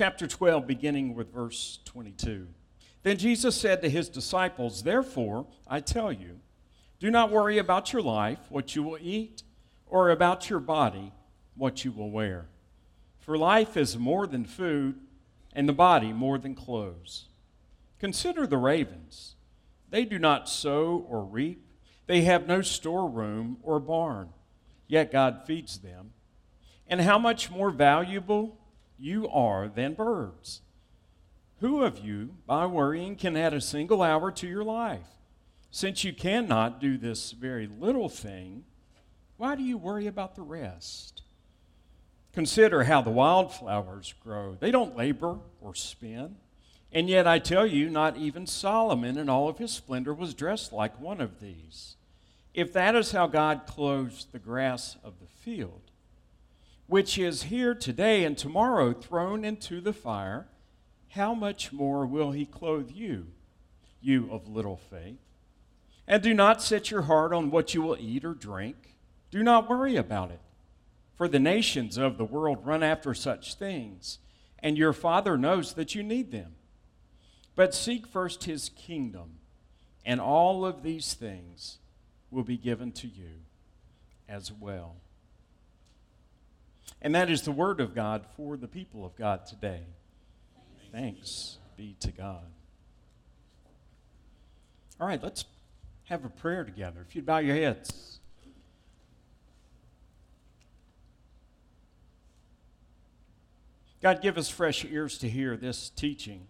chapter 12, beginning with verse 22. Then Jesus said to his disciples, Therefore, I tell you, do not worry about your life, what you will eat, or about your body, what you will wear. For life is more than food, and the body more than clothes. Consider the ravens. They do not sow or reap, they have no storeroom or barn, yet God feeds them. And how much more valuable you are than birds. Who of you, by worrying, can add a single hour to your life? Since you cannot do this very little thing, why do you worry about the rest? Consider how the wildflowers grow. They don't labor or spin. And yet I tell you, not even Solomon in all of his splendor was dressed like one of these. If that is how God clothes the grass of the field, which is here today and tomorrow thrown into the fire, how much more will he clothe you, you of little faith? And do not set your heart on what you will eat or drink. Do not worry about it. For the nations of the world run after such things, and your Father knows that you need them. But seek first his kingdom, and all of these things will be given to you as well. And that is the word of God for the people of God today. Thanks be to God. All right, let's have a prayer together. If you'd bow your heads. God, give us fresh ears to hear this teaching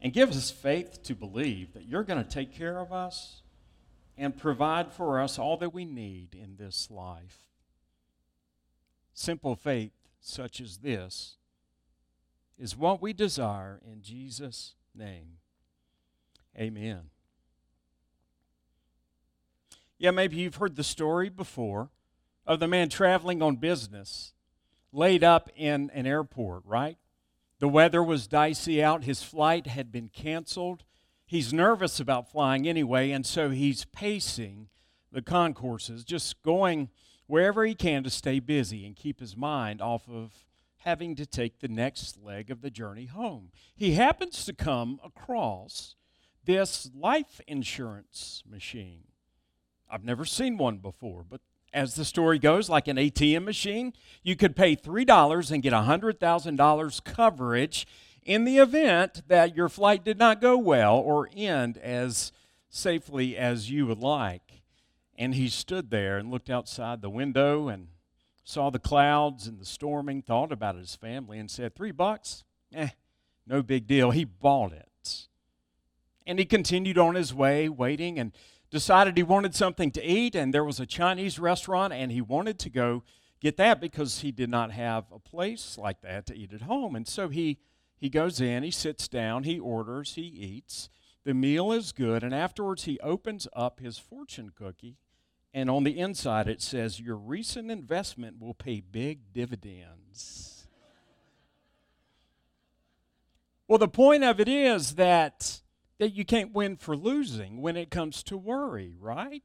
and give us faith to believe that you're going to take care of us and provide for us all that we need in this life. Simple faith such as this is what we desire in Jesus' name. Amen. Yeah, maybe you've heard the story before of the man traveling on business, laid up in an airport, right? The weather was dicey out, his flight had been canceled. He's nervous about flying anyway, and so he's pacing the concourses, just going wherever he can to stay busy and keep his mind off of having to take the next leg of the journey home. He happens to come across this life insurance machine. I've never seen one before, but as the story goes, like an ATM machine, you could pay $3 and get $100,000 coverage in the event that your flight did not go well or end as safely as you would like. And he stood there and looked outside the window and saw the clouds and the storming, thought about his family, and said, Three bucks? Eh, no big deal. He bought it. And he continued on his way, waiting, and decided he wanted something to eat. And there was a Chinese restaurant, and he wanted to go get that because he did not have a place like that to eat at home. And so he, he goes in, he sits down, he orders, he eats. The meal is good, and afterwards he opens up his fortune cookie and on the inside it says, Your recent investment will pay big dividends. Well, the point of it is that, that you can't win for losing when it comes to worry, right?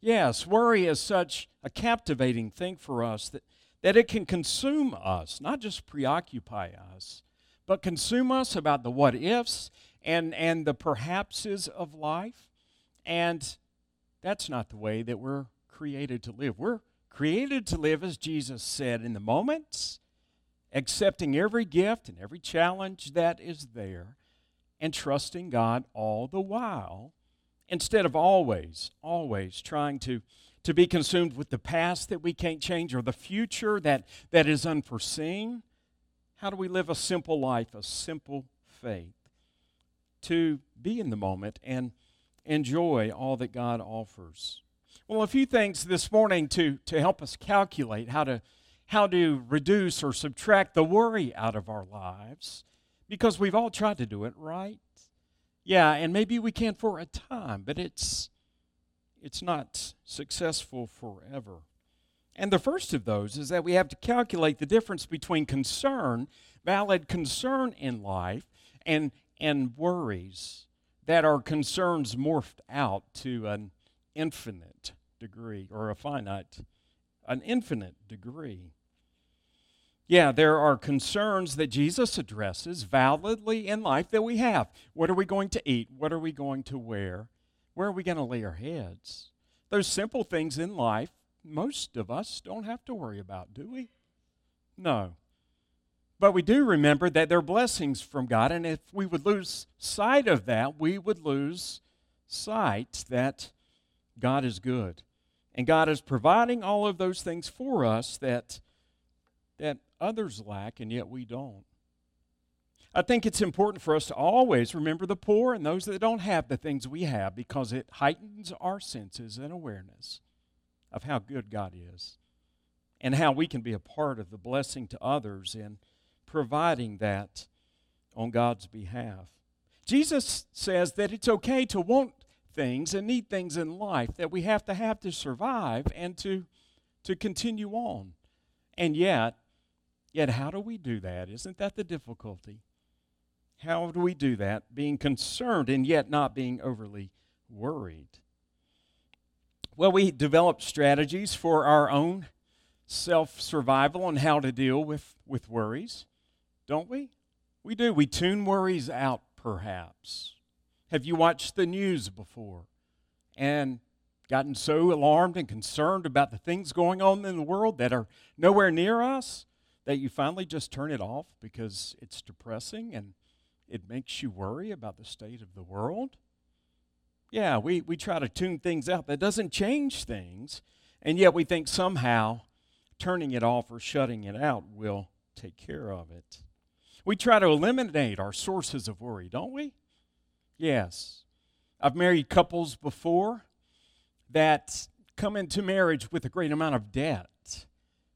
Yes, worry is such a captivating thing for us that, that it can consume us, not just preoccupy us, but consume us about the what ifs and, and the perhapses of life. And that's not the way that we're created to live. We're created to live, as Jesus said, in the moments, accepting every gift and every challenge that is there, and trusting God all the while, instead of always, always trying to, to be consumed with the past that we can't change or the future that, that is unforeseen. How do we live a simple life, a simple faith? To be in the moment and enjoy all that God offers. Well, a few things this morning to, to help us calculate how to, how to reduce or subtract the worry out of our lives, because we've all tried to do it, right? Yeah, and maybe we can for a time, but it's, it's not successful forever. And the first of those is that we have to calculate the difference between concern, valid concern in life, and, and worries that our concerns morphed out to an infinite degree or a finite, an infinite degree. Yeah, there are concerns that Jesus addresses validly in life that we have. What are we going to eat? What are we going to wear? Where are we going to lay our heads? Those simple things in life, most of us don't have to worry about, do we? No. But we do remember that they're blessings from God, and if we would lose sight of that, we would lose sight that God is good. And God is providing all of those things for us that, that others lack, and yet we don't. I think it's important for us to always remember the poor and those that don't have the things we have because it heightens our senses and awareness of how good God is and how we can be a part of the blessing to others in providing that on God's behalf. Jesus says that it's okay to want things and need things in life that we have to have to survive and to, to continue on. And yet, yet how do we do that? Isn't that the difficulty? How do we do that? Being concerned and yet not being overly worried. Well, we develop strategies for our own self survival and how to deal with, with worries, don't we? We do. We tune worries out, perhaps. Have you watched the news before and gotten so alarmed and concerned about the things going on in the world that are nowhere near us that you finally just turn it off because it's depressing and it makes you worry about the state of the world? Yeah, we, we try to tune things out. That doesn't change things. And yet we think somehow turning it off or shutting it out will take care of it. We try to eliminate our sources of worry, don't we? Yes. I've married couples before that come into marriage with a great amount of debt.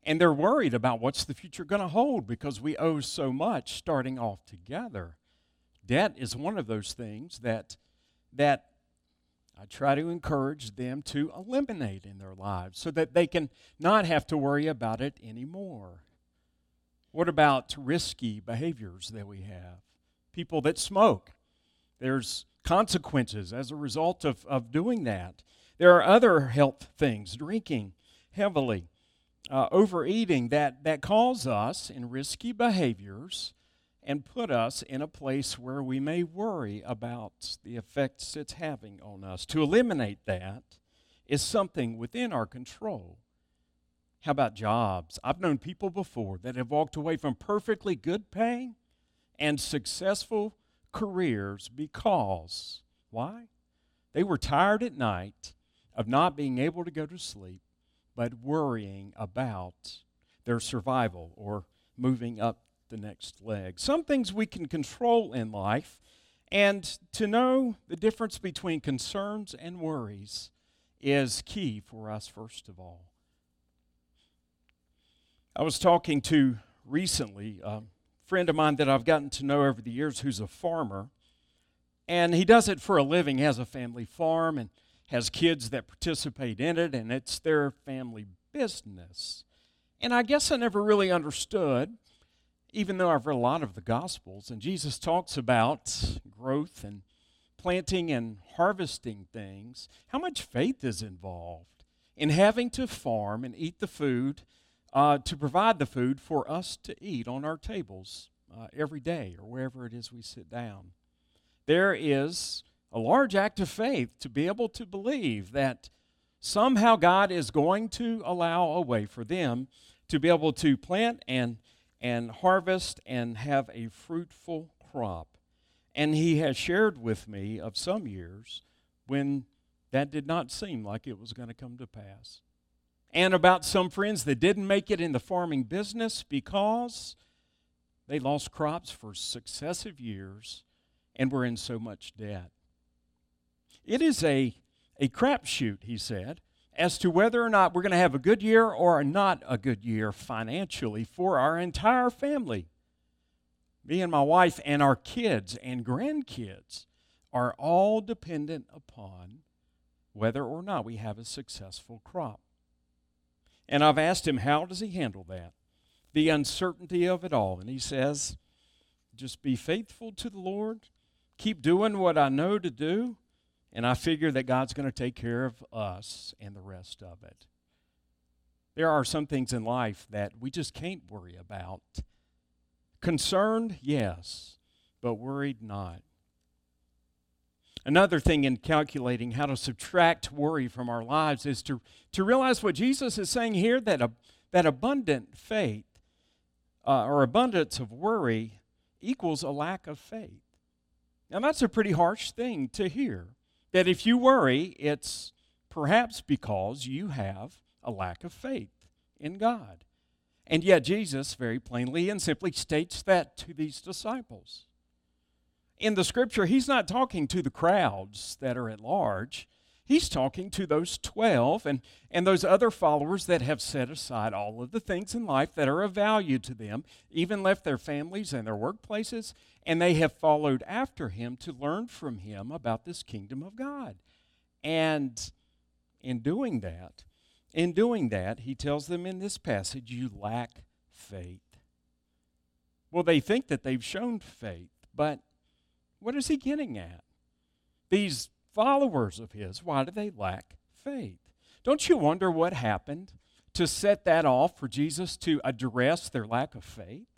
And they're worried about what's the future going to hold because we owe so much starting off together. Debt is one of those things that that I try to encourage them to eliminate in their lives so that they can not have to worry about it anymore. What about risky behaviors that we have? People that smoke. There's consequences as a result of, of doing that. There are other health things, drinking heavily, uh, overeating, that, that cause us in risky behaviors and put us in a place where we may worry about the effects it's having on us. To eliminate that is something within our control. How about jobs? I've known people before that have walked away from perfectly good paying and successful careers because, why? They were tired at night of not being able to go to sleep, but worrying about their survival or moving up the next leg. Some things we can control in life, and to know the difference between concerns and worries is key for us, first of all. I was talking to recently a friend of mine that I've gotten to know over the years who's a farmer, and he does it for a living. He has a family farm and has kids that participate in it, and it's their family business. And I guess I never really understood even though I've read a lot of the Gospels, and Jesus talks about growth and planting and harvesting things, how much faith is involved in having to farm and eat the food, uh, to provide the food for us to eat on our tables uh, every day or wherever it is we sit down? There is a large act of faith to be able to believe that somehow God is going to allow a way for them to be able to plant and and harvest and have a fruitful crop. And he has shared with me of some years when that did not seem like it was going to come to pass. And about some friends that didn't make it in the farming business because they lost crops for successive years and were in so much debt. It is a, a crapshoot, he said, as to whether or not we're going to have a good year or not a good year financially for our entire family. Me and my wife and our kids and grandkids are all dependent upon whether or not we have a successful crop. And I've asked him, how does he handle that? The uncertainty of it all. And he says, just be faithful to the Lord, keep doing what I know to do, and I figure that God's going to take care of us and the rest of it. There are some things in life that we just can't worry about. Concerned, yes, but worried not. Another thing in calculating how to subtract worry from our lives is to, to realize what Jesus is saying here that, a, that abundant faith uh, or abundance of worry equals a lack of faith. Now, that's a pretty harsh thing to hear. That if you worry, it's perhaps because you have a lack of faith in God. And yet, Jesus very plainly and simply states that to these disciples. In the scripture, he's not talking to the crowds that are at large. He's talking to those 12 and, and those other followers that have set aside all of the things in life that are of value to them, even left their families and their workplaces, and they have followed after him to learn from him about this kingdom of God. And in doing that, in doing that, he tells them in this passage, you lack faith. Well, they think that they've shown faith, but what is he getting at? These followers of his, why do they lack faith? Don't you wonder what happened to set that off for Jesus to address their lack of faith?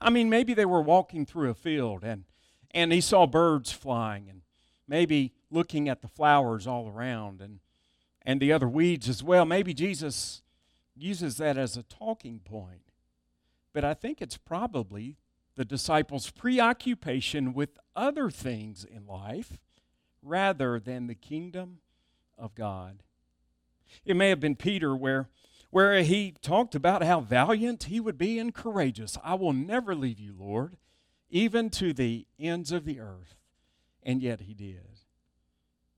I mean, maybe they were walking through a field and, and he saw birds flying and maybe looking at the flowers all around and, and the other weeds as well. Maybe Jesus uses that as a talking point. But I think it's probably the disciples' preoccupation with other things in life rather than the kingdom of God. It may have been Peter where, where he talked about how valiant he would be and courageous. I will never leave you, Lord, even to the ends of the earth. And yet he did.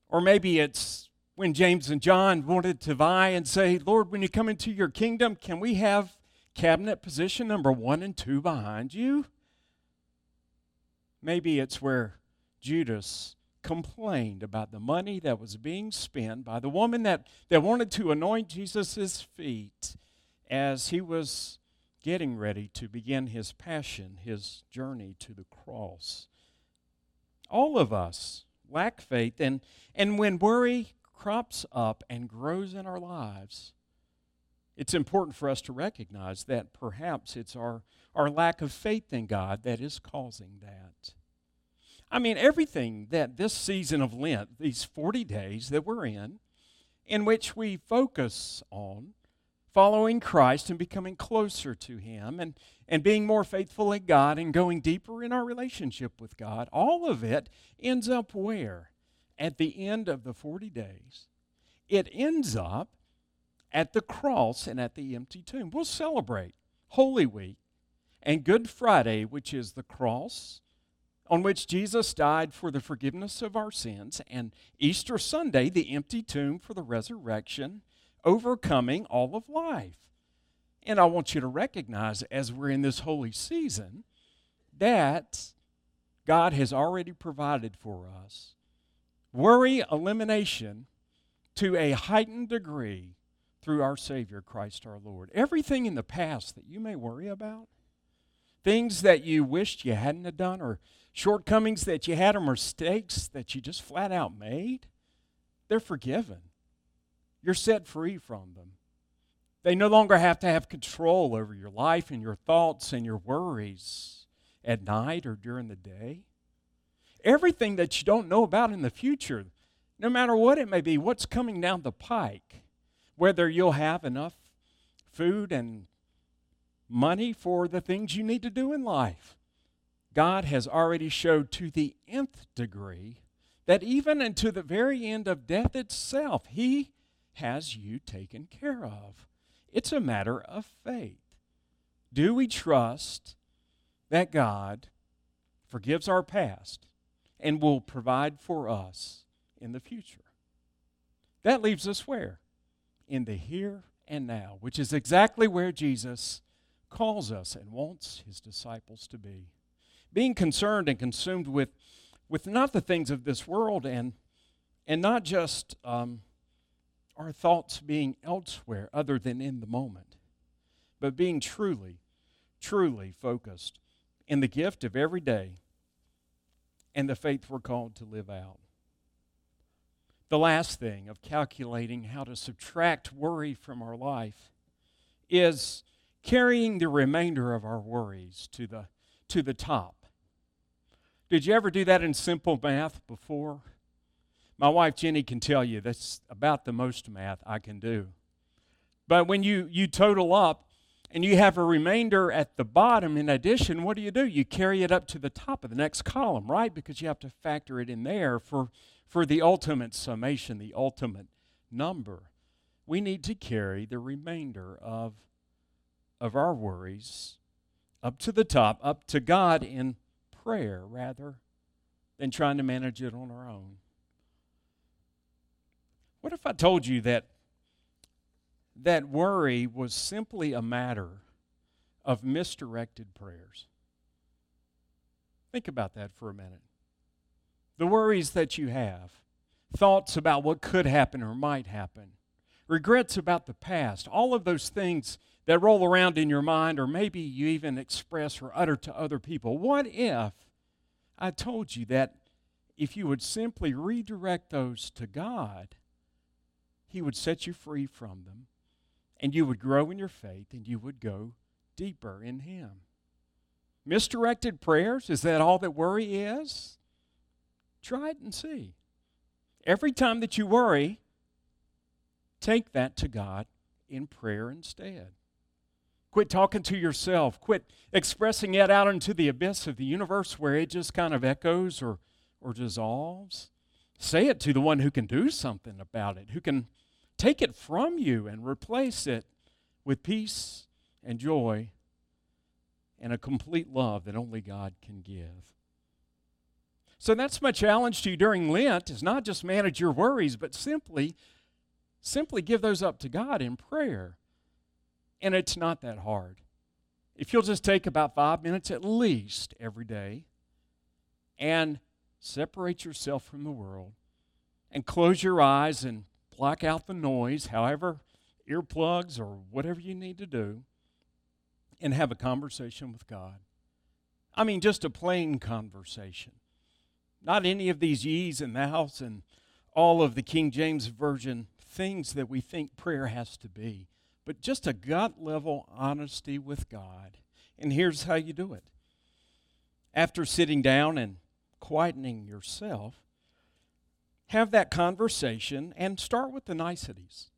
Or maybe it's when James and John wanted to vie and say, Lord, when you come into your kingdom, can we have cabinet position number one and two behind you? Maybe it's where Judas complained about the money that was being spent by the woman that, that wanted to anoint Jesus' feet as he was getting ready to begin his passion, his journey to the cross. All of us lack faith, and, and when worry crops up and grows in our lives, it's important for us to recognize that perhaps it's our, our lack of faith in God that is causing that. I mean, everything that this season of Lent, these 40 days that we're in, in which we focus on following Christ and becoming closer to Him and, and being more faithful in God and going deeper in our relationship with God, all of it ends up where? At the end of the 40 days. It ends up at the cross and at the empty tomb. We'll celebrate Holy Week and Good Friday, which is the cross on which Jesus died for the forgiveness of our sins, and Easter Sunday, the empty tomb for the resurrection, overcoming all of life. And I want you to recognize as we're in this holy season that God has already provided for us worry elimination to a heightened degree through our Savior, Christ our Lord. Everything in the past that you may worry about, things that you wished you hadn't done, or shortcomings that you had or mistakes that you just flat out made, they're forgiven. You're set free from them. They no longer have to have control over your life and your thoughts and your worries at night or during the day. Everything that you don't know about in the future, no matter what it may be, what's coming down the pike, whether you'll have enough food and money for the things you need to do in life God has already showed to the nth degree that even unto the very end of death itself, He has you taken care of. It's a matter of faith. Do we trust that God forgives our past and will provide for us in the future? That leaves us where? In the here and now, which is exactly where Jesus calls us and wants his disciples to be being concerned and consumed with, with not the things of this world and, and not just um, our thoughts being elsewhere other than in the moment, but being truly, truly focused in the gift of every day and the faith we're called to live out. The last thing of calculating how to subtract worry from our life is carrying the remainder of our worries to the, to the top. Did you ever do that in simple math before? My wife Jenny can tell you that's about the most math I can do. But when you, you total up and you have a remainder at the bottom in addition, what do you do? You carry it up to the top of the next column, right? Because you have to factor it in there for, for the ultimate summation, the ultimate number. We need to carry the remainder of, of our worries up to the top, up to God in prayer rather than trying to manage it on our own. What if I told you that that worry was simply a matter of misdirected prayers. Think about that for a minute. The worries that you have, thoughts about what could happen or might happen, regrets about the past, all of those things that roll around in your mind, or maybe you even express or utter to other people. What if I told you that if you would simply redirect those to God, He would set you free from them and you would grow in your faith and you would go deeper in Him. Misdirected prayers, is that all that worry is? Try it and see. Every time that you worry, take that to God in prayer instead. Quit talking to yourself. Quit expressing it out into the abyss of the universe where it just kind of echoes or, or dissolves. Say it to the one who can do something about it, who can take it from you and replace it with peace and joy and a complete love that only God can give. So that's my challenge to you during Lent is not just manage your worries, but simply simply give those up to God in prayer. And it's not that hard. If you'll just take about 5 minutes at least every day and separate yourself from the world and close your eyes and block out the noise, however, earplugs or whatever you need to do, and have a conversation with God. I mean, just a plain conversation. Not any of these ye's and thou's and all of the King James Version things that we think prayer has to be, but just a gut level honesty with God. And here's how you do it. After sitting down and quietening yourself, have that conversation and start with the niceties.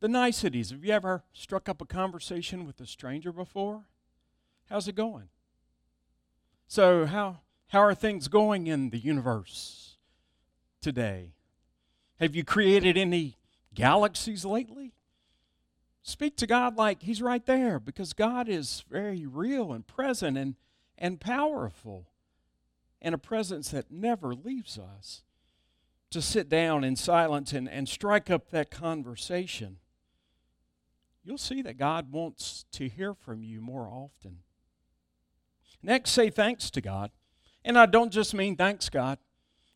The niceties. Have you ever struck up a conversation with a stranger before? How's it going? So, how, how are things going in the universe today? Have you created any galaxies lately? Speak to God like He's right there because God is very real and present and, and powerful and a presence that never leaves us to sit down in silence and, and strike up that conversation, you'll see that God wants to hear from you more often. Next, say thanks to God. And I don't just mean thanks, God,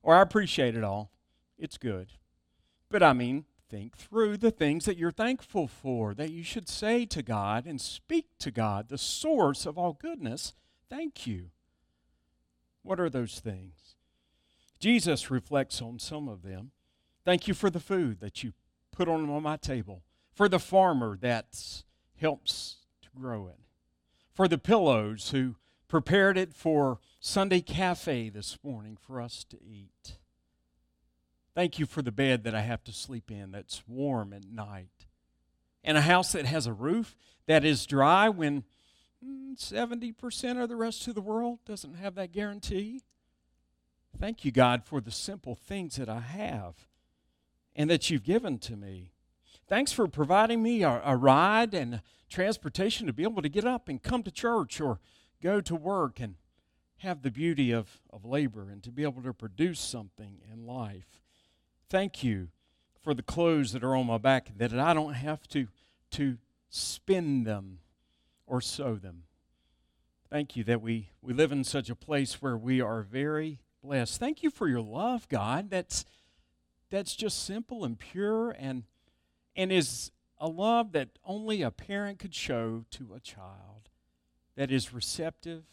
or I appreciate it all. It's good. But I mean, think through the things that you're thankful for, that you should say to God and speak to God, the source of all goodness. Thank you. What are those things? Jesus reflects on some of them. Thank you for the food that you put on, my table, for the farmer that helps to grow it, for the pillows who prepared it for Sunday cafe this morning for us to eat. Thank you for the bed that I have to sleep in that's warm at night. And a house that has a roof that is dry when 70% mm, of the rest of the world doesn't have that guarantee. Thank you, God, for the simple things that I have and that you've given to me. Thanks for providing me a, a, ride and transportation to be able to get up and come to church or go to work and have the beauty of, of labor and to be able to produce something in life. Thank you for the clothes that are on my back that I don't have to, to spin them or sew them. Thank you that we, we live in such a place where we are very blessed. Thank you for your love, God. That's that's just simple and pure and and is a love that only a parent could show to a child that is receptive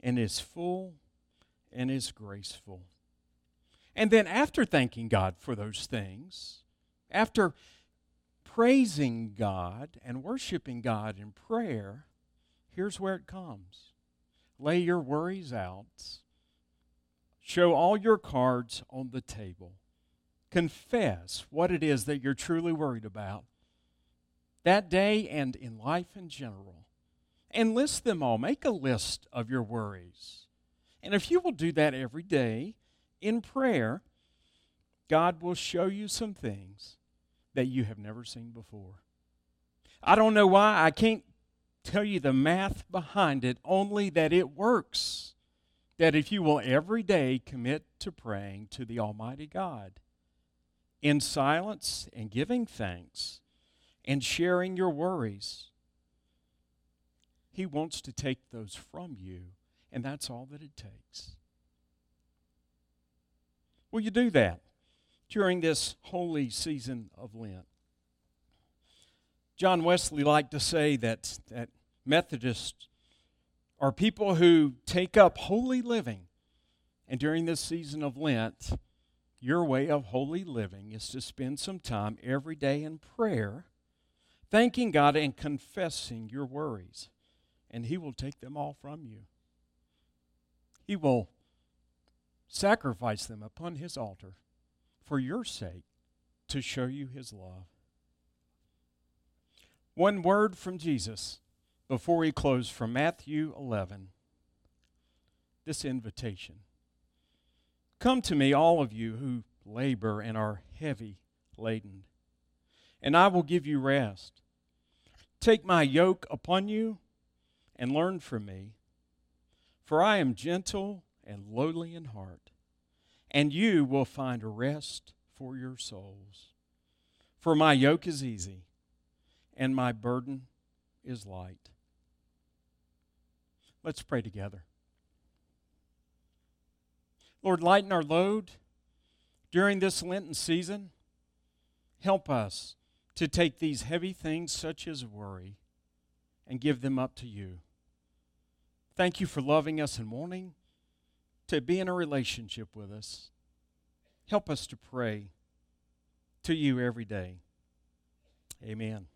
and is full and is graceful. And then after thanking God for those things, after praising God and worshiping God in prayer, here's where it comes. Lay your worries out, show all your cards on the table, confess what it is that you're truly worried about. That day and in life in general, and list them all. Make a list of your worries. And if you will do that every day in prayer, God will show you some things that you have never seen before. I don't know why. I can't tell you the math behind it, only that it works. That if you will every day commit to praying to the Almighty God in silence and giving thanks and sharing your worries, He wants to take those from you, and that's all that it takes. Will you do that? during this holy season of Lent. John Wesley liked to say that, that Methodists are people who take up holy living. And during this season of Lent, your way of holy living is to spend some time every day in prayer, thanking God and confessing your worries. And He will take them all from you. He will sacrifice them upon His altar for your sake to show you his love. One word from Jesus before we close from Matthew 11. This invitation. Come to me, all of you who labor and are heavy laden, and I will give you rest. Take my yoke upon you and learn from me, for I am gentle and lowly in heart and you will find rest for your souls. For my yoke is easy, and my burden is light. Let's pray together. Lord, lighten our load during this Lenten season. Help us to take these heavy things, such as worry, and give them up to you. Thank you for loving us and wanting to be in a relationship with us. Help us to pray to you every day. Amen.